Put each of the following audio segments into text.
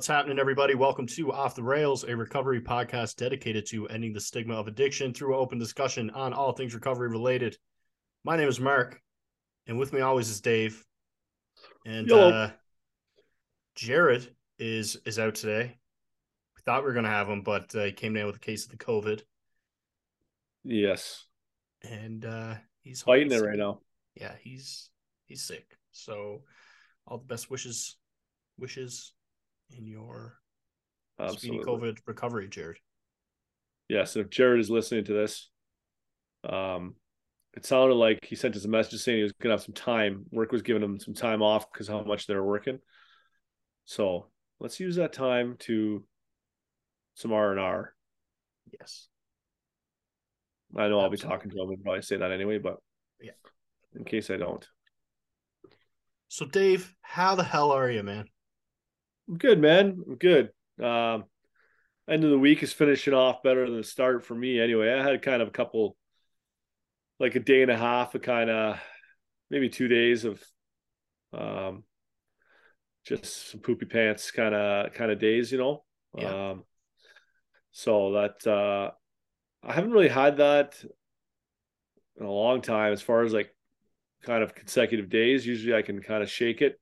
What's happening, everybody? Welcome to Off the Rails, a recovery podcast dedicated to ending the stigma of addiction through open discussion on all things recovery related. My name is Mark, and with me always is Dave. And uh, Jared is is out today. We thought we were going to have him, but uh, he came down with a case of the COVID, Yes, and uh, he's fighting it right now. Yeah, he's he's sick. So, all the best wishes wishes in your speedy Absolutely. COVID recovery, Jared. Yes, if Jared is listening to this, um, it sounded like he sent us a message saying he was going to have some time. Work was giving him some time off because how much they're working. So let's use that time to some R and R. Yes. I know I'll be talking to him and probably say that anyway, but Yeah. in case I don't, So, Dave, how the hell are you, man? I'm good, man. I'm good. Um, end of the week is finishing off better than the start for me. Anyway, I had kind of a couple, like a day and a half, of kind of maybe two days of, um, just some poopy pants kind of kind of days, you know. Yeah. Um, so that uh, I haven't really had that in a long time, as far as like kind of consecutive days. Usually, I can kind of shake it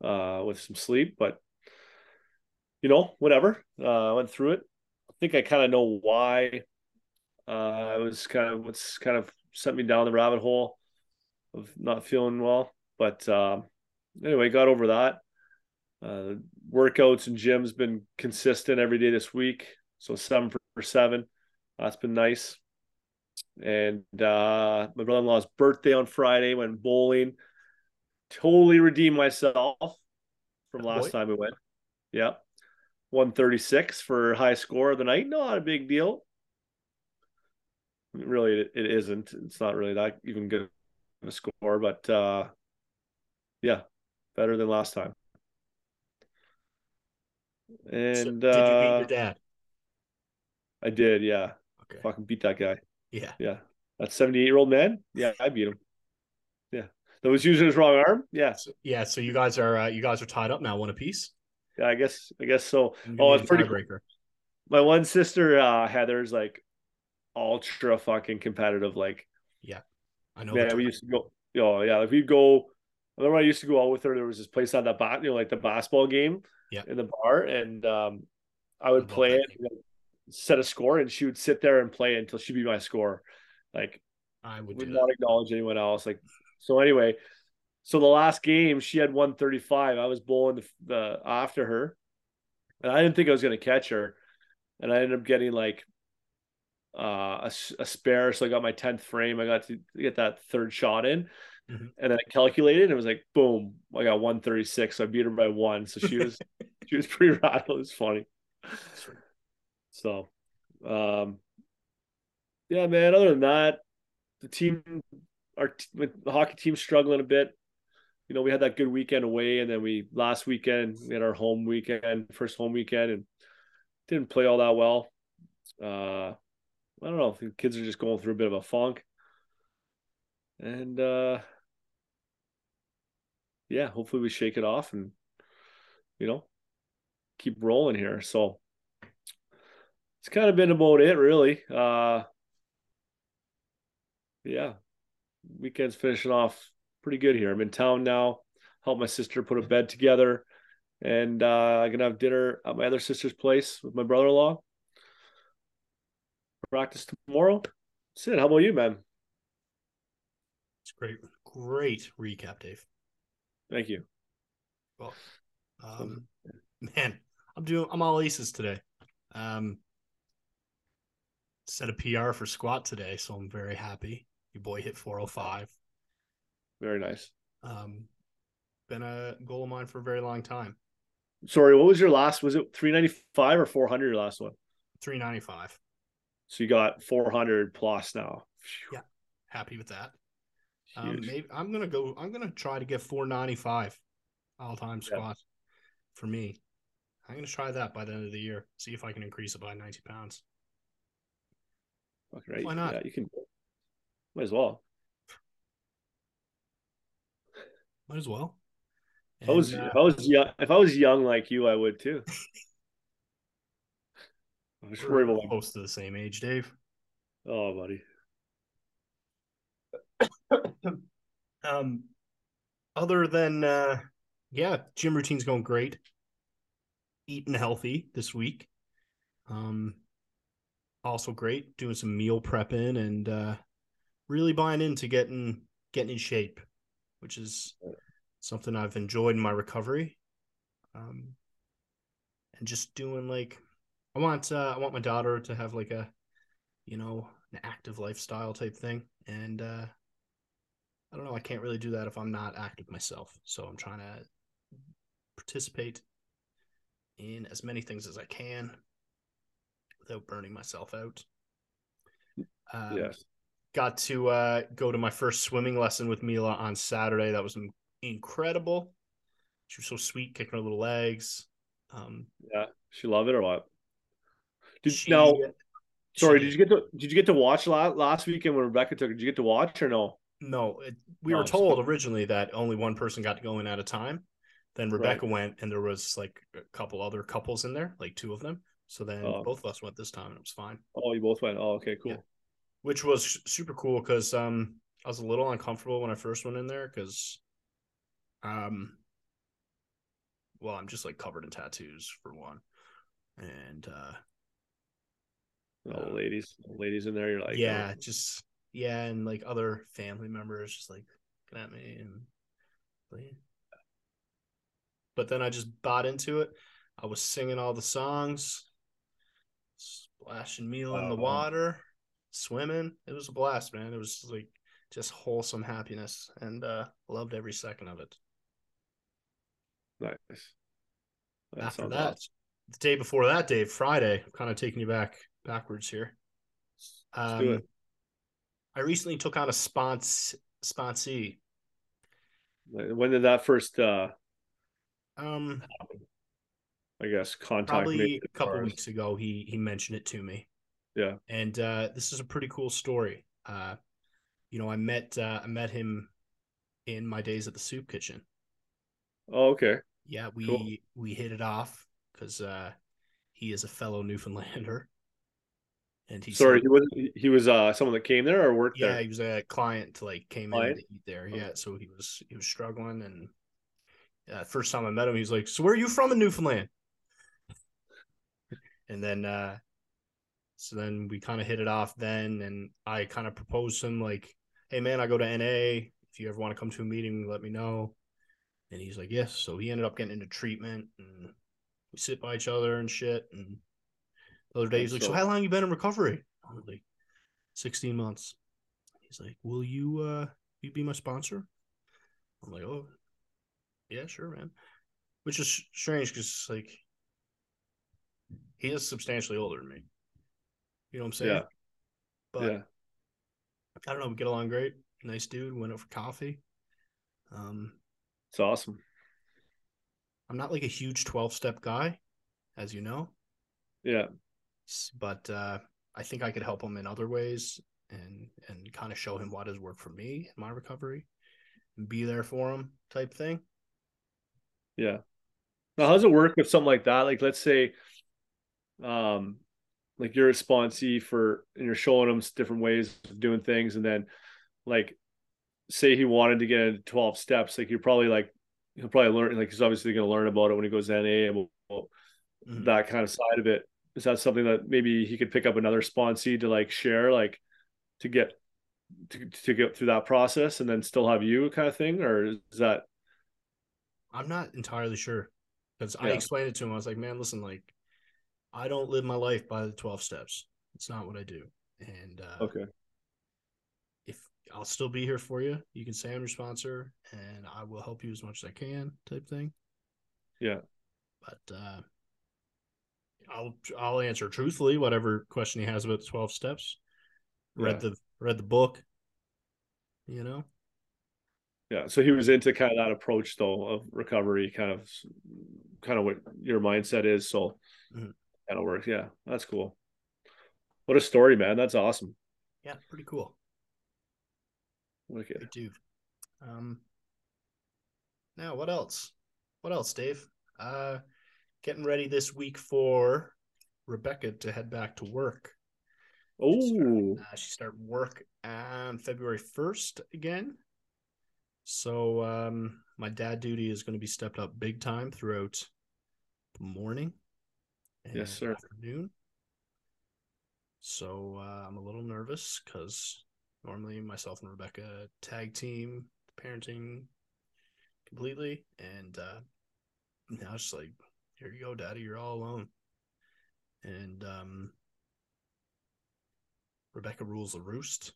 uh, with some sleep, but you know, whatever. Uh, I went through it. I think I kind of know why. Uh, I was kind of what's kind of sent me down the rabbit hole of not feeling well. But um, anyway, got over that. Uh, workouts and gym's been consistent every day this week. So seven for seven. That's been nice. And uh, my brother in law's birthday on Friday, went bowling. Totally redeemed myself from last boy. time we went. Yeah. 136 for high score of the night. Not a big deal. Really, it, it isn't. It's not really that even good of a score, but uh, yeah, better than last time. So, And did you beat uh, your dad? I did, yeah. Okay. Fucking beat that guy. Yeah. Yeah. That 78 year old man. Yeah, I beat him. Yeah. That was using his wrong arm. Yeah. So, yeah. So you guys are uh, you guys are tied up now, one apiece. Yeah, I guess I guess so. Oh, it's pretty cool. My one sister, uh, Heather's like ultra fucking competitive. Like, yeah, I know. the we used to go, oh yeah, like we'd go. I remember I used to go out with her. There was this place on the bat, you know, like the basketball game Yeah. in the bar, and um, I would love play it, set a score, and she would sit there and play until she beat my score. Like, I would would not acknowledge anyone else. Like, so anyway, so the last game she had 135. I was bowling the, the after her, and I didn't think I was going to catch her, and I ended up getting like uh, a, a spare. So I got my 10th frame. I got to get that third shot in. Mhm. And then I calculated and it was like, boom, I got 136. So I beat her by one. So she was, she was pretty rattled. It was funny. So, um, yeah, man. Other than that, the team, our t- with the hockey team struggling a bit. You know, we had that good weekend away, and then we last weekend we had our home weekend, first home weekend, and didn't play all that well. Uh, I don't know. The kids are just going through a bit of a funk, and uh, yeah, hopefully we shake it off and you know keep rolling here. So it's kind of been about it, really. Uh, yeah, weekend's finishing off pretty good here. I'm in town now. Help my sister put a bed together, and uh, I'm gonna have dinner at my other sister's place with my brother-in-law. Practice tomorrow. It. How about you, man? It's great, great recap, Dave. Thank you. Well, um, man, I'm doing. I'm all aces today. Um, set a PR for squat today, so I'm very happy. Your boy hit 405. Very nice. Um, been a goal of mine for a very long time. Sorry, what was your last? Was it 395 or 400? Your last one. 395. So you got 400 plus now. Yeah. Happy with that. Um, maybe I'm gonna go. I'm gonna try to get 495 all time Yeah. squat for me. I'm gonna try that by the end of the year. See if I can increase it by 90 pounds. Okay, right. Why not? Yeah, you can. Might as well. Might as well. If I was, uh, if I was young, if I was young like you, I would too. I'm just we're about. close to the same age, Dave. Oh, buddy. Um, other than uh, yeah, gym routine's going great. Eating healthy this week. Um, also great. Doing some meal prepping and uh, really buying into getting getting in shape, which is something I've enjoyed in my recovery. Um, and just doing like, I want uh, I want my daughter to have like a, you know, an active lifestyle type thing, and uh, I don't know. I can't really do that if I'm not active myself. So I'm trying to participate in as many things as I can without burning myself out. Um, yes. Got to uh, go to my first swimming lesson with Mela on Saturday. That was incredible. She was so sweet, kicking her little legs. Um, Yeah. She loved it or what? Did she- now? Sorry. she- Did you get to Did you get to watch last last weekend when Rebecca took? it? Did you get to watch or no? No, it, we Oh, were told cool. originally that only one person got to go in at a time. Then Right. Rebecca went, and there was like a couple other couples in there, like two of them. So then Oh. both of us went this time, and it was fine, Oh, you both went. Oh, okay, cool. Yeah. Which was super cool because um I was a little uncomfortable when I first went in there because um well I'm just like covered in tattoos for one, and uh Oh, the ladies, the ladies in there. You're like, yeah, oh, just yeah, and like other family members just like looking at me and like, but then I just bought into it. I was singing all the songs, splashing Mela in the Oh. water, swimming. It was a blast, man. It was like just wholesome happiness and uh loved every second of it. nice. That After that, awesome. the day before that, Dave, Friday, I'm kind of taking you back backwards here. Let's do Um, it. I recently took on a spons sponsee. When did that first? uh Um, I guess contact. probably a couple weeks ago. He he mentioned it to me. Yeah. and uh, this is a pretty cool story. Uh, you know, I met uh, I met him in my days at the soup kitchen. Oh, okay. Yeah, we Cool. we hit it off because uh, he is a fellow Newfoundlander, and he Sorry, said- he was he was uh someone that came there or worked yeah, there. he was a client like came Client? in to eat there. Oh. Yeah, so he was he was struggling, and uh, first time I met him, he was like, "So where are you from in Newfoundland?" and then uh, so then we kind of hit it off then, and I kind of proposed him like, "Hey man, I go to NA. If you ever want to come to a meeting, let me know." And he's like, "Yes." So he ended up getting into treatment, and we sit by each other and shit. And the other day, he's like, So- "So how long you been in recovery?" I was like, 16 months. He's like, "Will you uh you be my sponsor?" I'm like, "Oh, yeah, sure, man." Which is strange because like he is substantially older than me. You know what I'm saying? Yeah. But yeah. I don't know. We get along great. Nice dude. Went out for coffee. Um, It's awesome. I'm not like a huge 12 step guy, as you know, Yeah. but uh, I think I could help him in other ways and and kind of show him what has worked for me in my recovery and be there for him type thing. Yeah. Now, how does it work with something like that? Like, let's say, um, like you're a sponsee for, and you're showing him different ways of doing things, and then, like, say he wanted to get into 12 steps, like you're probably like, he'll probably learn, like he's obviously going to learn about it when he goes to NA and Mhm. that kind of side of it. Is that something that maybe he could pick up another sponsee to like share, like to get to, to get through that process and then still have you kind of thing, or is that I'm not entirely sure because I explained it to him. I was like, man, listen, like, I don't live my life by the 12 steps. It's not what I do. And uh, okay? if I'll still be here for you, you can say I'm your sponsor and I will help you as much as I can, type thing. Yeah. But uh, I'll I'll answer truthfully whatever question he has about the 12 steps. Read Yeah. the read the book. You know, Yeah, so he was into kind of that approach though of recovery, kind of, kind of what your mindset is. So Mhm. Of works. Yeah, that's cool. What a story, man! That's awesome. yeah, pretty cool. Wicked. Great dude. Um, now what else? what else, Dave? Uh, getting ready this week for Rebecca to head back to work. Oh, Uh, she start work on February first again. So um, my dad duty is going to be stepped up big time throughout the morning. Yes, sir. Afternoon. So uh, I'm a little nervous because normally myself and Rebecca tag team parenting completely, and uh, now it's like, here you go, Daddy, you're all alone. And um, Rebecca rules the roost,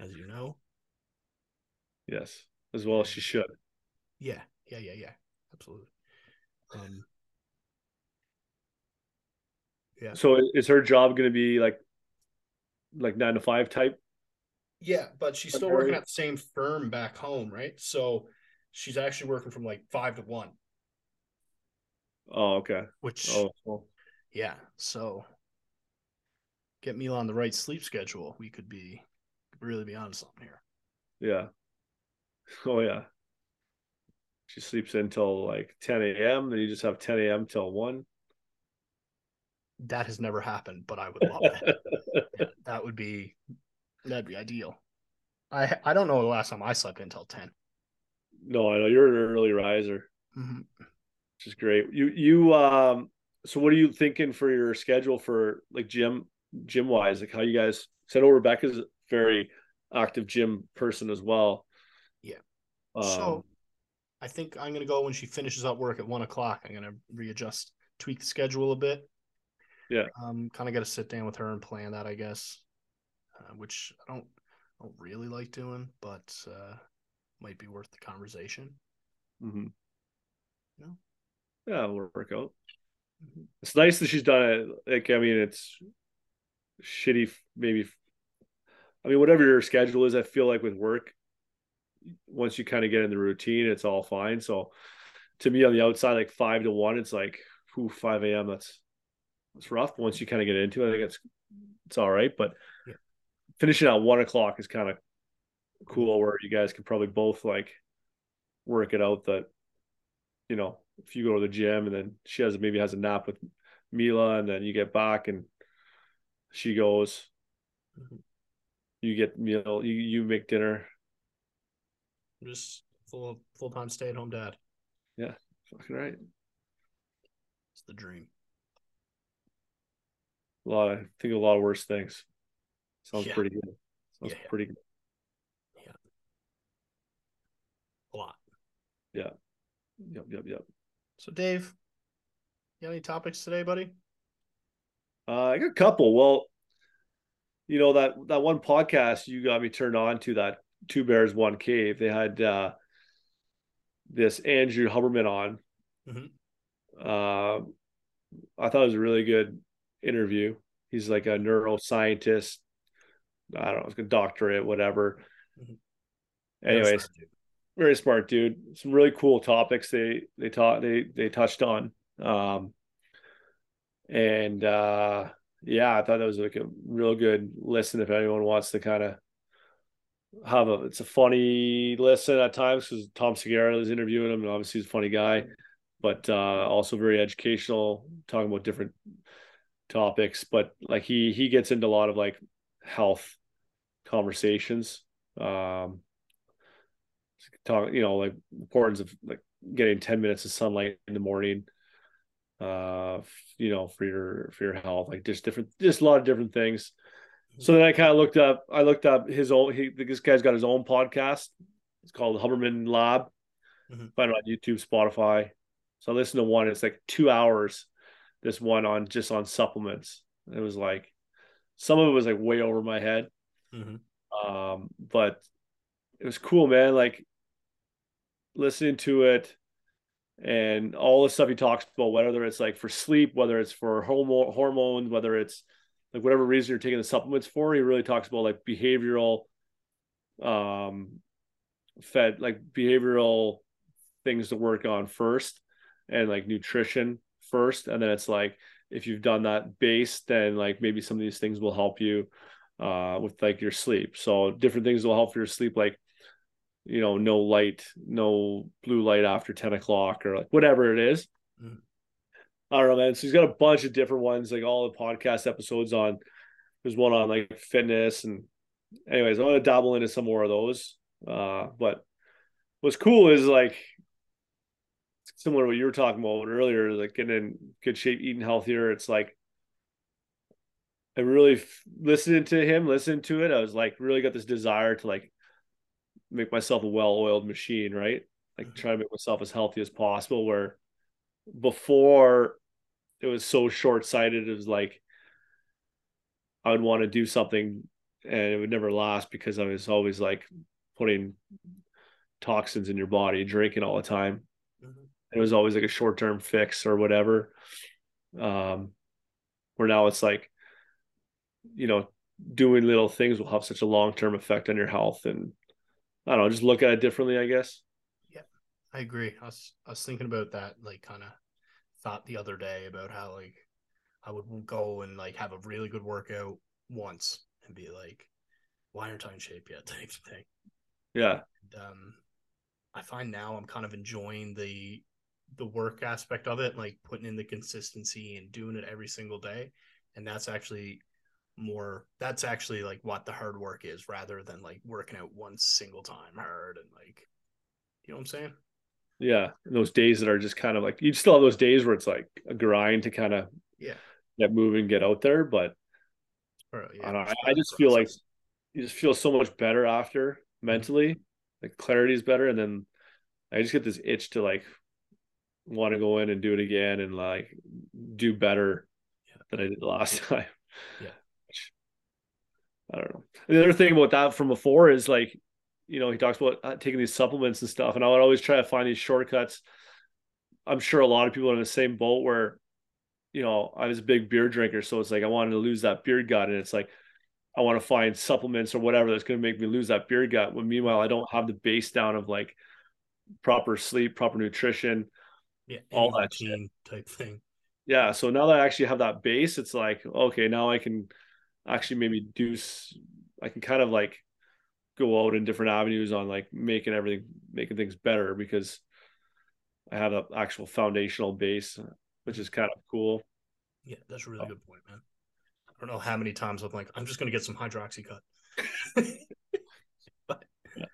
as you know. yes, as well as she should. Yeah, yeah, yeah, yeah, absolutely. Um, yeah, So is her job going to be like, like nine to five type? yeah, but she's still working at the same firm back home, right? So she's actually working from like five to one, Oh, okay. which Oh, well, yeah. So get Mela on the right sleep schedule. We could be really be on something here. yeah. Oh, yeah. She sleeps until like 10 a.m. Then you just have 10 a.m. till one. That has never happened, but I would love that. that would be that'd be ideal. I I don't know the last time I slept until 10 no, I know you're an early riser, Mhm. which is great. You, you, um, so what are you thinking for your schedule for like gym, gym wise? Like how you guys, cause I know Rebecca's a very active gym person as well. Yeah. Um, so I think I'm gonna go when she finishes up work at one o'clock. I'm gonna readjust, tweak the schedule a bit. Yeah. Um, kind of got to sit down with her and plan that, I guess. Uh, which I don't, I don't really like doing, but uh, might be worth the conversation. Mm-hmm. No. Yeah, it'll work out. Mhm. It's nice that she's done it. Like, I mean, it's shitty, maybe. I mean, whatever your schedule is, I feel like with work, once you kind of get in the routine, it's all fine. So, to me, on the outside, like five to one, it's like, whew, five a.m. That's that's rough. Once you kind of get into it, I think it's it's all right. But Yeah. finishing at one o'clock is kind of cool, where you guys can probably both like work it out. That you know, if you go to the gym and then she has maybe has a nap with Mela, and then you get back and she goes, Mhm. you get Mela, you you make dinner. I'm just full full time stay at home dad. Yeah, fucking right. It's the dream. A lot. Of, I think a lot of worse things. Sounds Yeah. pretty good. Sounds Yeah, pretty good. Yeah. A lot. Yeah. Yep, yep, yep. So Dave, you got any topics today, buddy? Uh, I got a couple. Well, you know that that one podcast you got me turned on to that two bears one cave. They had uh, this Andrew Huberman on. Mhm. Uh, I thought it was a really good interview. He's like a neuroscientist. I don't know, a doctorate, whatever. Mhm. Anyways, very smart dude. Some really cool topics they they taught they they touched on. Um, and uh, yeah, I thought that was like a real good listen if anyone wants to kind of have a. It's a funny listen at times because Tom Segura is interviewing him, and obviously he's a funny guy, but uh, also very educational, talking about different topics. But like he he gets into a lot of like health conversations. Um, talk you know like importance of like getting 10 minutes of sunlight in the morning uh you know for your for your health like just different just a lot of different things so then i kind of looked up i looked up his own he this guy's got his own podcast it's called huberman lab Mhm. find it on youtube spotify so i listened to one it's like two hours this one on just on supplements. It was like some of it was like way over my head. Mhm. um but it was cool man. Like listening to it and all the stuff he talks about whether it's like for sleep whether it's for hormone hormones whether it's like whatever reason you're taking the supplements for he really talks about like behavioral um fed like behavioral things to work on first and like nutrition first and then it's like if you've done that base then like maybe some of these things will help you uh with like your sleep so different things will help for your sleep like you know, no light, no blue light after 10 o'clock or like whatever it is. Mhm. I don't know, man. So he's got a bunch of different ones, like all the podcast episodes on. There's one on like fitness and anyways, I want to dabble into some more of those. Uh, but what's cool is like similar to what you were talking about earlier, like getting in good shape, eating healthier. It's like I really f- listening to him, listening to it. I was like really got this desire to like make myself a well-oiled machine, right? Like Mhm. try to make myself as healthy as possible. Where before it was so short-sighted, it was like I would want to do something and it would never last because I was always like putting toxins in your body, drinking all the time. It was always like a short term fix or whatever. Um, where now it's like, you know, doing little things will have such a long term effect on your health, and I don't know, just look at it differently, I guess. Yeah, I agree. I was I was thinking about that like kind of thought the other day about how like I would go and like have a really good workout once and be like, why aren't I in shape yet? Type thing. Yeah, And, um, I find now I'm kind of enjoying the the work aspect of it, like putting in the consistency and doing it every single day, and that's actually more. That's actually like what the hard work is, rather than like working out one single time hard and like, you know what I'm saying? yeah. And those days that are just kind of like you still have those days where it's like a grind to kind of Yeah. get moving, get out there, but Or, yeah, I don't know. I, I part of the just feel like you just feel so much better after mm-hmm. mentally. Like clarity is better, and then I just get this itch to like want to go in and do it again and like do better Yeah. than I did the last time. Yeah. I don't know. The other thing about that from before is like, you know, he talks about uh, taking these supplements and stuff, and I would always try to find these shortcuts. I'm sure a lot of people are in the same boat where, you know, I was a big beer drinker, so it's like I wanted to lose that beer gut, and it's like I want to find supplements or whatever that's going to make me lose that beer gut. When meanwhile, I don't have the base down of like proper sleep, proper nutrition, yeah, all that shit. type thing. yeah so now that i actually have that base it's like okay now i can actually maybe do I can kind of like go out in different avenues on like making everything making things better because i have an actual foundational base which is kind of cool Yeah, that's a really Oh. good point, man. I don't know how many times I'm like, I'm just gonna get some Hydroxycut. but, Yeah.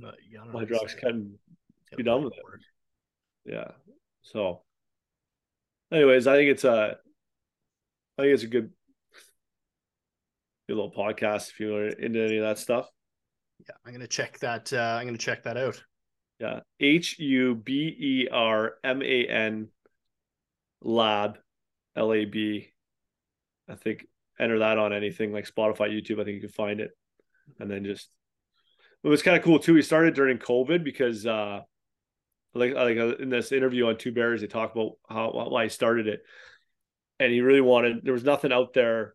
but yeah, I don't know, hydrox it's, uh, can be done with it it. work. yeah so anyways i think it's a i think it's a good good little podcast if you're into any of that stuff Yeah, I'm gonna check that. Uh, I'm gonna check that out. Yeah. H U B E R M A N lab L A B. I think enter that on anything like Spotify, YouTube. I think you can find it. And then just it was kind of cool too. We started during COVID because uh like like uh, in this interview on Two Bears, they talk about how why he started it. And he really wanted there was nothing out there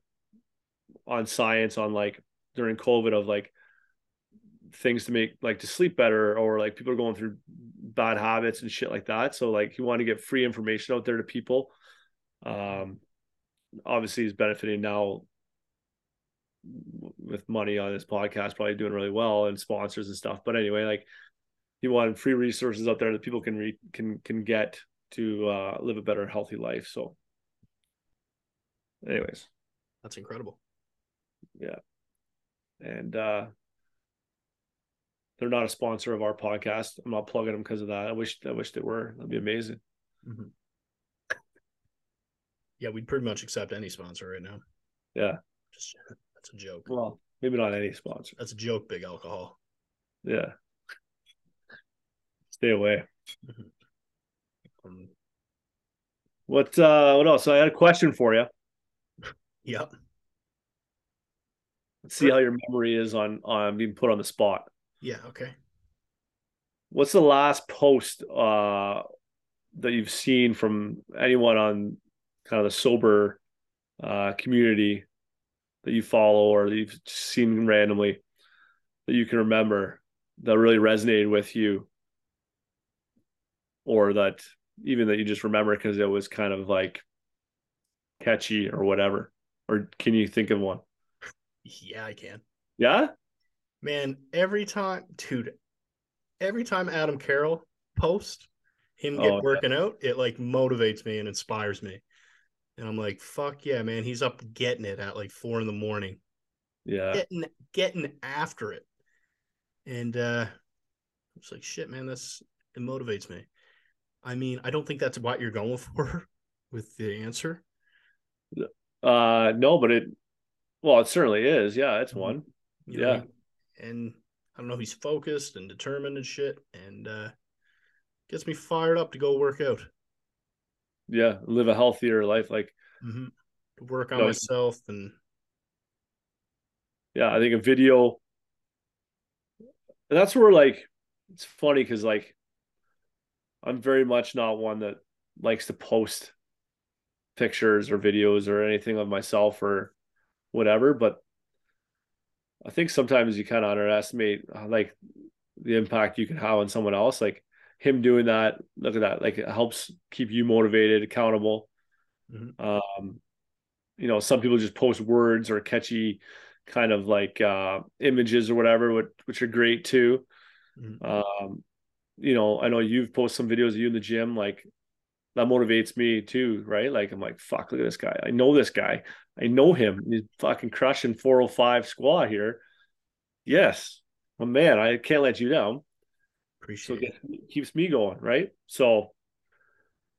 on science on like during COVID of like things to make like to sleep better or like people are going through bad habits and shit like that. So like he wanted to get free information out there to people. Um obviously he's benefiting now with money on his podcast, probably doing really well and sponsors and stuff. But anyway, like he wanted free resources out there that people can re- can can get to uh live a better healthy life. So anyways, That's incredible. Yeah, and uh they're not a sponsor of our podcast. I'm not plugging them because of that. I wish I wish they were. That'd be amazing. Mhm. Yeah, we'd pretty much accept any sponsor right now. Yeah. Just that's a joke. Well, maybe not any sponsor. That's a joke. Big alcohol. Yeah. Stay away. Um, What uh what else? I had a question for you. yeah. Let's see how your memory is on on being put on the spot. Yeah. Okay. What's the last post uh that you've seen from anyone on kind of the sober uh community that you follow or that you've seen randomly that you can remember that really resonated with you or that even that you just remember because it was kind of like catchy or whatever or can you think of one Yeah, I can. yeah Man, every time, dude, every time Adam Carroll posts him get Oh, yeah. working out, it like motivates me and inspires me. And I'm like, fuck yeah, man. He's up getting it at like four in the morning. Yeah. Getting getting after it. And uh it's like shit, man, that's it motivates me. I mean, I don't think that's what you're going for with the answer. Uh no, but it well, it certainly is. Yeah, it's Mhm. one. you know? Yeah. And I don't know, he's focused and determined and shit. And uh gets me fired up to go work out. Yeah. Live a healthier life. Like, Mm-hmm. Work on No, myself and yeah, I think a video that's where like it's funny because like I'm very much not one that likes to post pictures or videos or anything of myself or whatever, but I think sometimes you kind of underestimate uh, like the impact you can have on someone else. Like him doing that, look at that, like it helps keep you motivated, accountable. Mhm. Um, you know, some people just post words or catchy kind of like uh images or whatever, which, which are great too. Mhm. Um, you know, I know you've posted some videos of you in the gym, like that motivates me too, right? Like I'm like, fuck, look at this guy. I know this guy. I know him. He's fucking crushing 405 squat here. Yes. Well, man, I can't let you down. So appreciate it it. keeps me going, right? So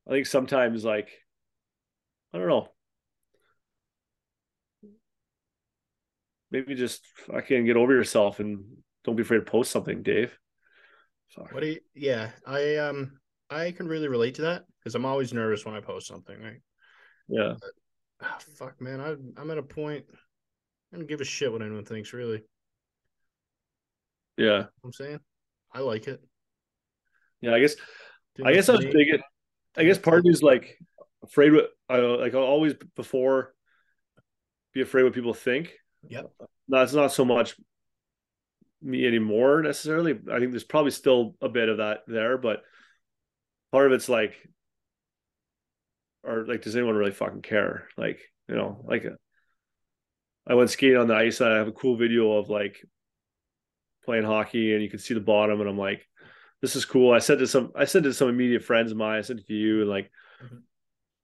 I think sometimes like I don't know. Maybe just fucking get over yourself and don't be afraid to post something, Dave. Fuck. What do you yeah, I um I can really relate to that because I'm always nervous when I post something, right? Yeah. Ah, fuck man, I I'm at a point I don't give a shit what anyone thinks, really. You know Yeah. I'm saying? I like it. Yeah. I guess Doing I guess I was big. at- I guess part of me is like afraid what I like. I'll always before be afraid what people think. Yep. No, it's not so much me anymore necessarily. I think there's probably still a bit of that there, but part of it's like, or like, does anyone really fucking care? Like, you know, like I went skating on the ice. And I have a cool video of like playing hockey, and you can see the bottom, and I'm like, this is cool. I said to some, I said to some immediate friends of mine, I said to you, and like, Mhm.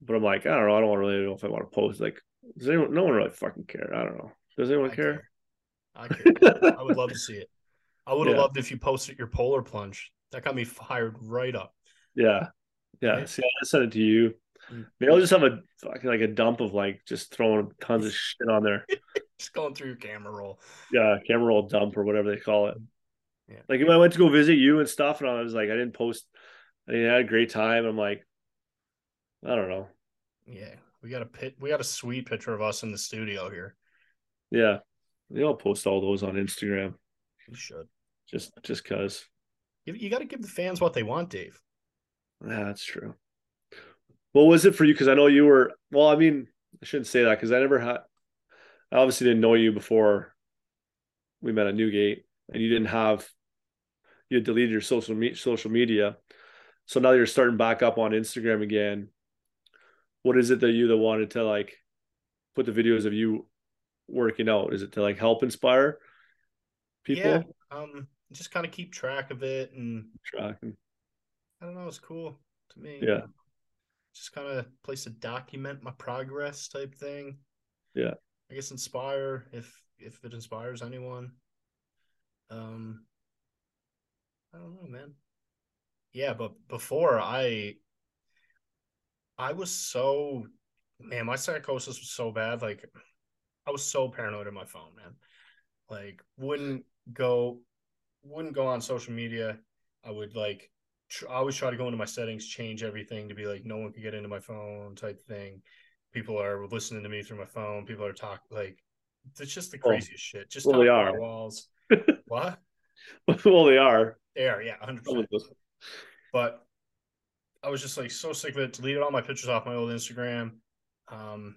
but I'm like, I don't know. I don't really know if I want to post. Like, does anyone? No one really fucking care. I don't know. Does anyone I care? I. I would love to see it. I would have Yeah. loved if you posted your polar plunge. That got me fired right up. Yeah. Yeah. Right? See, I sent it to you. Mm. Maybe I'll just have a fucking like a dump of like just throwing tons of shit on there. Just going through your camera roll. Yeah, camera roll dump or whatever they call it. Yeah. Like when I went to go visit you and stuff, and I was like, I didn't post. I mean, I had a great time. I'm like, I don't know. Yeah. We got a pit we got a sweet picture of us in the studio here. Yeah, maybe I'll post all those on Instagram You should. just just cause. You, you got to give the fans what they want, Dave. Yeah, that's true. What was it for you? Because I know you were. Well, I mean, I shouldn't say that because I never had. I obviously didn't know you before we met at Newgate, and you didn't have. You had deleted your social me- social media, so now you're starting back up on Instagram again. What is it that you that wanted to like put the videos of you working out? Is it to like help inspire people? Yeah. Um, just kind of keep track of it and Tracking. I don't know, it's cool to me. Yeah. Just kind of place to document my progress type thing. Yeah. I guess inspire if if it inspires anyone. Um I don't know, man. Yeah, but before I I was so man, my psychosis was so bad. Like I was so paranoid on my phone, man. Like wouldn't go wouldn't go on social media. I would like tr- I always try to go into my settings, change everything to be like no one could get into my phone type thing. People are listening to me through my phone. People are talking like it's just the Well- craziest shit. Just well, they are. walls. what? well, they are. They are, yeah, hundred percent. But I was just like so sick of it. Deleted all my pictures off my old Instagram. Um,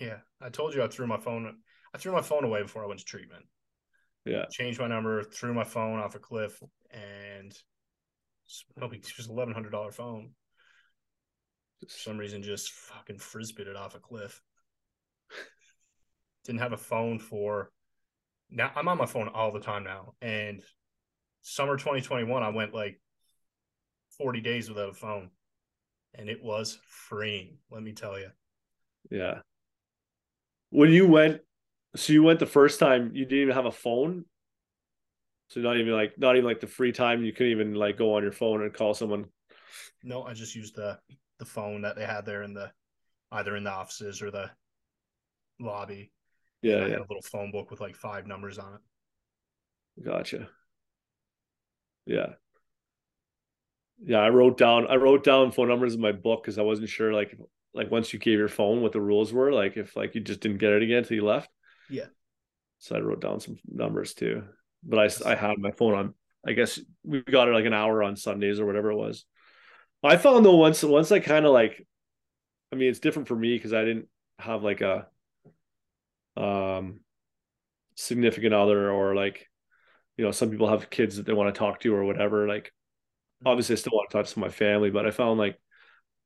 yeah, I told you I threw my phone. I threw my phone away before I went to treatment. Yeah. Changed my number, threw my phone off a cliff, and probably it was eleven hundred dollar phone. For some reason, just fucking frisbeed it off a cliff. Didn't have a phone for. Now I'm on my phone all the time now, and summer 2021, I went like 40 days without a phone, and it was freeing. Let me tell you. Yeah. When you went, so you went the first time, you didn't even have a phone. So not even like not even like the free time you couldn't even like go on your phone and call someone. No, I just used the the phone that they had there in the either in the offices or the lobby. Yeah, I had a little phone book with like five numbers on it. Gotcha. Yeah. Yeah, I wrote down I wrote down phone numbers in my book because I wasn't sure like like once you gave your phone what the rules were, like if like you just didn't get it again until you left. Yeah. So I wrote down some numbers too. But I I had my phone on I guess we got it like an hour on Sundays or whatever it was. I found though once once I kind of like I mean it's different for me because I didn't have like a um significant other or like you know some people have kids that they want to talk to or whatever like obviously I still want to talk to my family but I found like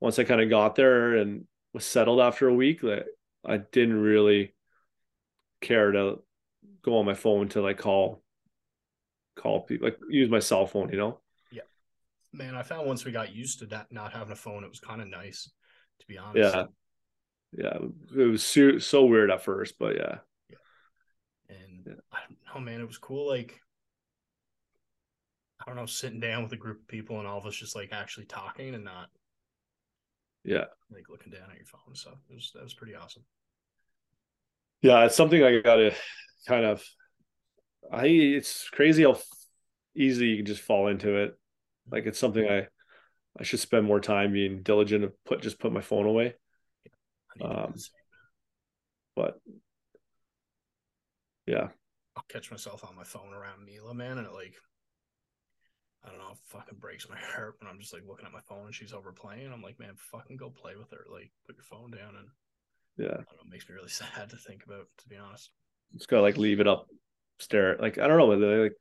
once I kind of got there and was settled after a week that I didn't really care to go on my phone to like call call people like use my cell phone you know Yeah. Man, I found once we got used to that not having a phone, it was kind of nice, to be honest. yeah yeah it was so, so weird at first but yeah And Yeah. I don't know, man, it was cool. Like, I don't know, sitting down with a group of people and all of us just like actually talking and not yeah like looking down at your phone. So it was that was pretty awesome. Yeah, it's something I got to kind of. I it's crazy how easy you can just fall into it. Like it's something I I should spend more time being diligent of put just put my phone away. To do Um. But yeah, I'll catch myself on my phone around Mela, man, and it like I don't know, it fucking breaks my heart when I'm just like looking at my phone and she's over playing. I'm like, man, fucking go play with her. Like, put your phone down, and yeah, I don't know, it makes me really sad to think about. To be honest, just gotta like leave it up, stare. Like I don't know, like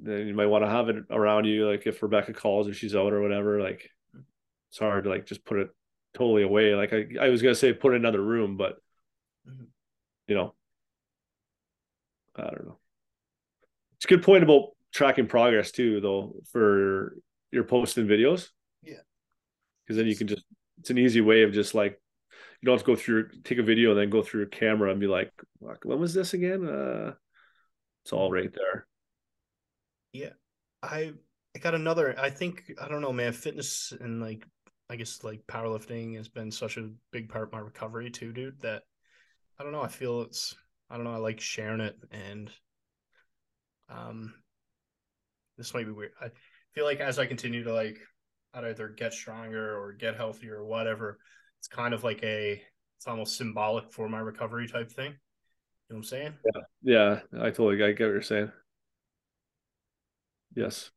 then you might want to have it around you. Like if Rebecca calls or she's out or whatever, like it's hard to like just put it totally away. Like I I was gonna say put it in another room, but Mhm. you know, I don't know. It's a good point about tracking progress too, though, for your posting videos. Yeah. Because then you can just it's an easy way of just like you don't have to go through take a video and then go through your camera and be like, when was this again? Uh it's all right there. Yeah. I I got another. I think I don't know, man. Fitness and like I guess like powerlifting has been such a big part of my recovery too, dude. That I don't know. I feel it's I don't know. I like sharing it, and um, this might be weird. I feel like as I continue to like I'd either get stronger or get healthier or whatever, it's kind of like a it's almost symbolic for my recovery type thing. You know what I'm saying? Yeah, yeah, I totally I get what you're saying. Yes.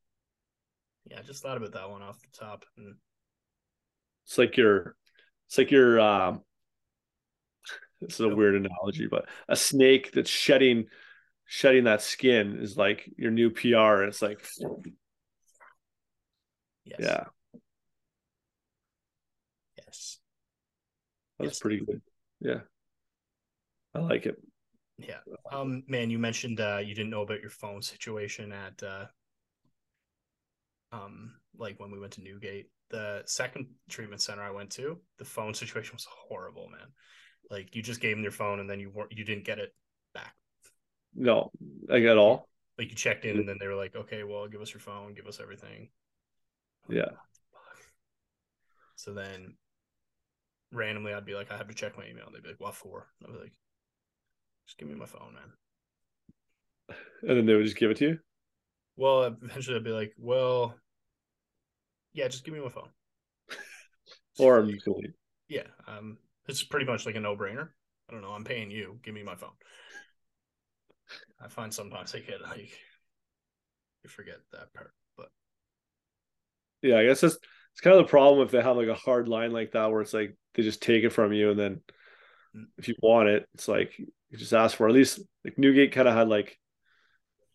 Yeah, I just thought about that one off the top, and It's like your it's like your um this is a weird analogy, but a snake that's shedding shedding that skin is like your new PR. And It's like yes, yeah, yes. that's Yes. pretty good. Yeah. I like it. Yeah. Um, man, you mentioned uh you didn't know about your phone situation at uh um like when we went to Newgate. The second treatment center I went to, the phone situation was horrible, man. Like you just gave them your phone and then you weren't you didn't get it back. No, like at all. Like you checked in and then they were like, okay, well, give us your phone, give us everything. Yeah. So then randomly I'd be like, I have to check my email. They'd be like, what for? And I'd be like, just give me my phone, man. And then they would just give it to you. Well, eventually I'd be like, well, yeah, just give me my phone. Or leave. yeah, um, it's pretty much like a no brainer. I don't know. I'm paying you. Give me my phone. I find sometimes I get like you forget that part, but Yeah, I guess that's it's kind of the problem if they have like a hard line like that where it's like they just take it from you and then Mm. if you want it, it's like you just ask for it. at least like Newgate kind of had like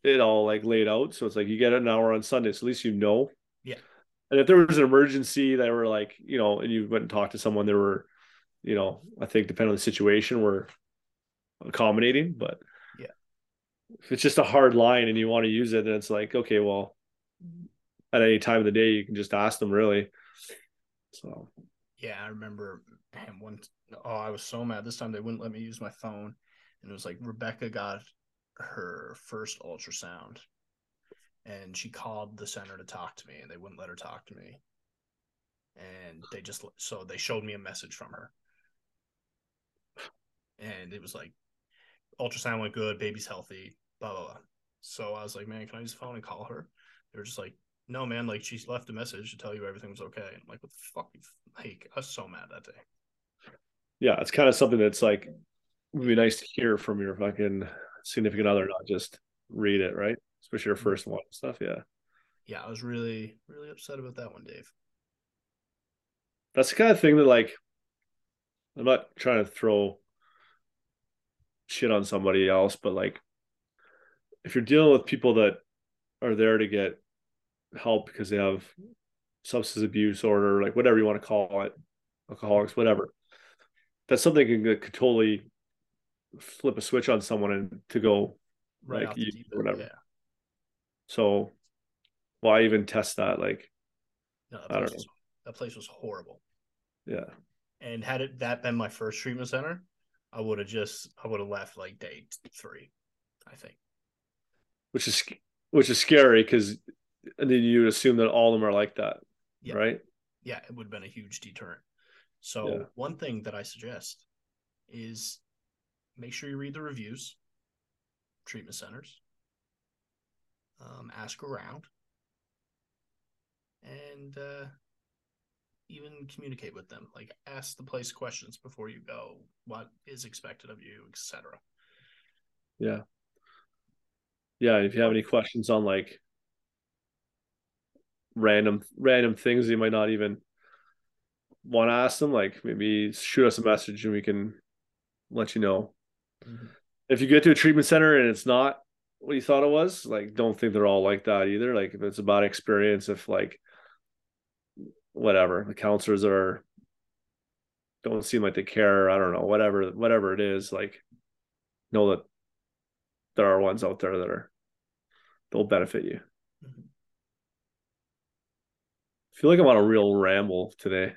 it all like laid out. So it's like you get an hour on Sunday, so at least you know. Yeah. And if there was an emergency that were like, you know, and you went and talked to someone, there were, you know, I think depending on the situation, we're accommodating, but. If it's just a hard line and you want to use it, then it's like, okay, well, at any time of the day, you can just ask them really. So, yeah, I remember man, one. Oh, I was so mad. This time they wouldn't let me use my phone, and it was like Rebecca got her first ultrasound, and she called the center to talk to me, and they wouldn't let her talk to me. And they just so they showed me a message from her, and it was like ultrasound went good, baby's healthy, blah blah blah. So I was like, man, can I use the phone and call her? They were just like, no, man, like she left a message to tell you everything was okay. I'm like, what the fuck? Like, I was so mad that day. Yeah, it's kind of something that's like would be nice to hear from your fucking significant other, not just read it, right? Especially your mm-hmm. first one stuff. Yeah. Yeah, I was really, really upset about that one, Dave. That's the kind of thing that like I'm not trying to throw shit on somebody else, but like if you're dealing with people that are there to get help because they have substance abuse or like whatever you want to call it, alcoholics, whatever. That's something can, could totally flip a switch on someone and to go right like whatever. Yeah. So why even test that? Like no, that I don't know. Was, that place was horrible. Yeah. And had it that been my first treatment center, I would have just I would have left like day three, I think. Which is which is scary because and then you would assume that all of them are like that, yeah. right? Yeah, it would have been a huge deterrent. So yeah. one thing that I suggest is make sure you read the reviews, treatment centers, um, ask around, and uh, even communicate with them. Like ask the place questions before you go. What is expected of you, etc. Yeah. Yeah. If you have any questions on like random random things you might not even want to ask them, like maybe shoot us a message and we can let you know. Mm-hmm. If you get to a treatment center and it's not what you thought it was, like don't think they're all like that either. Like if it's about experience, if like whatever the counselors are don't seem like they care i don't know whatever whatever it is like know that there are ones out there that are they'll benefit you. Mm-hmm. I feel like i'm on a real ramble today.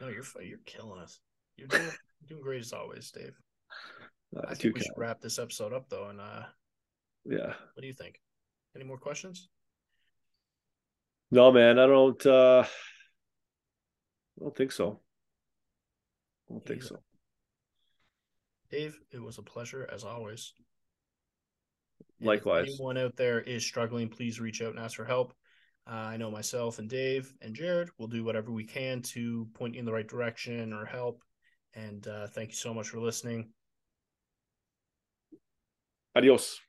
No you're you're killing us. You're doing, you're doing great as always dave. Uh, i think we should wrap this episode up though and uh yeah. what do you think? Any more questions? No man i don't uh I don't think so. I don't think so. Dave, it was a pleasure as always. Likewise. If anyone out there is struggling, please reach out and ask for help. Uh, I know myself and Dave and Jared will do whatever we can to point you in the right direction or help. And uh, thank you so much for listening. Adios.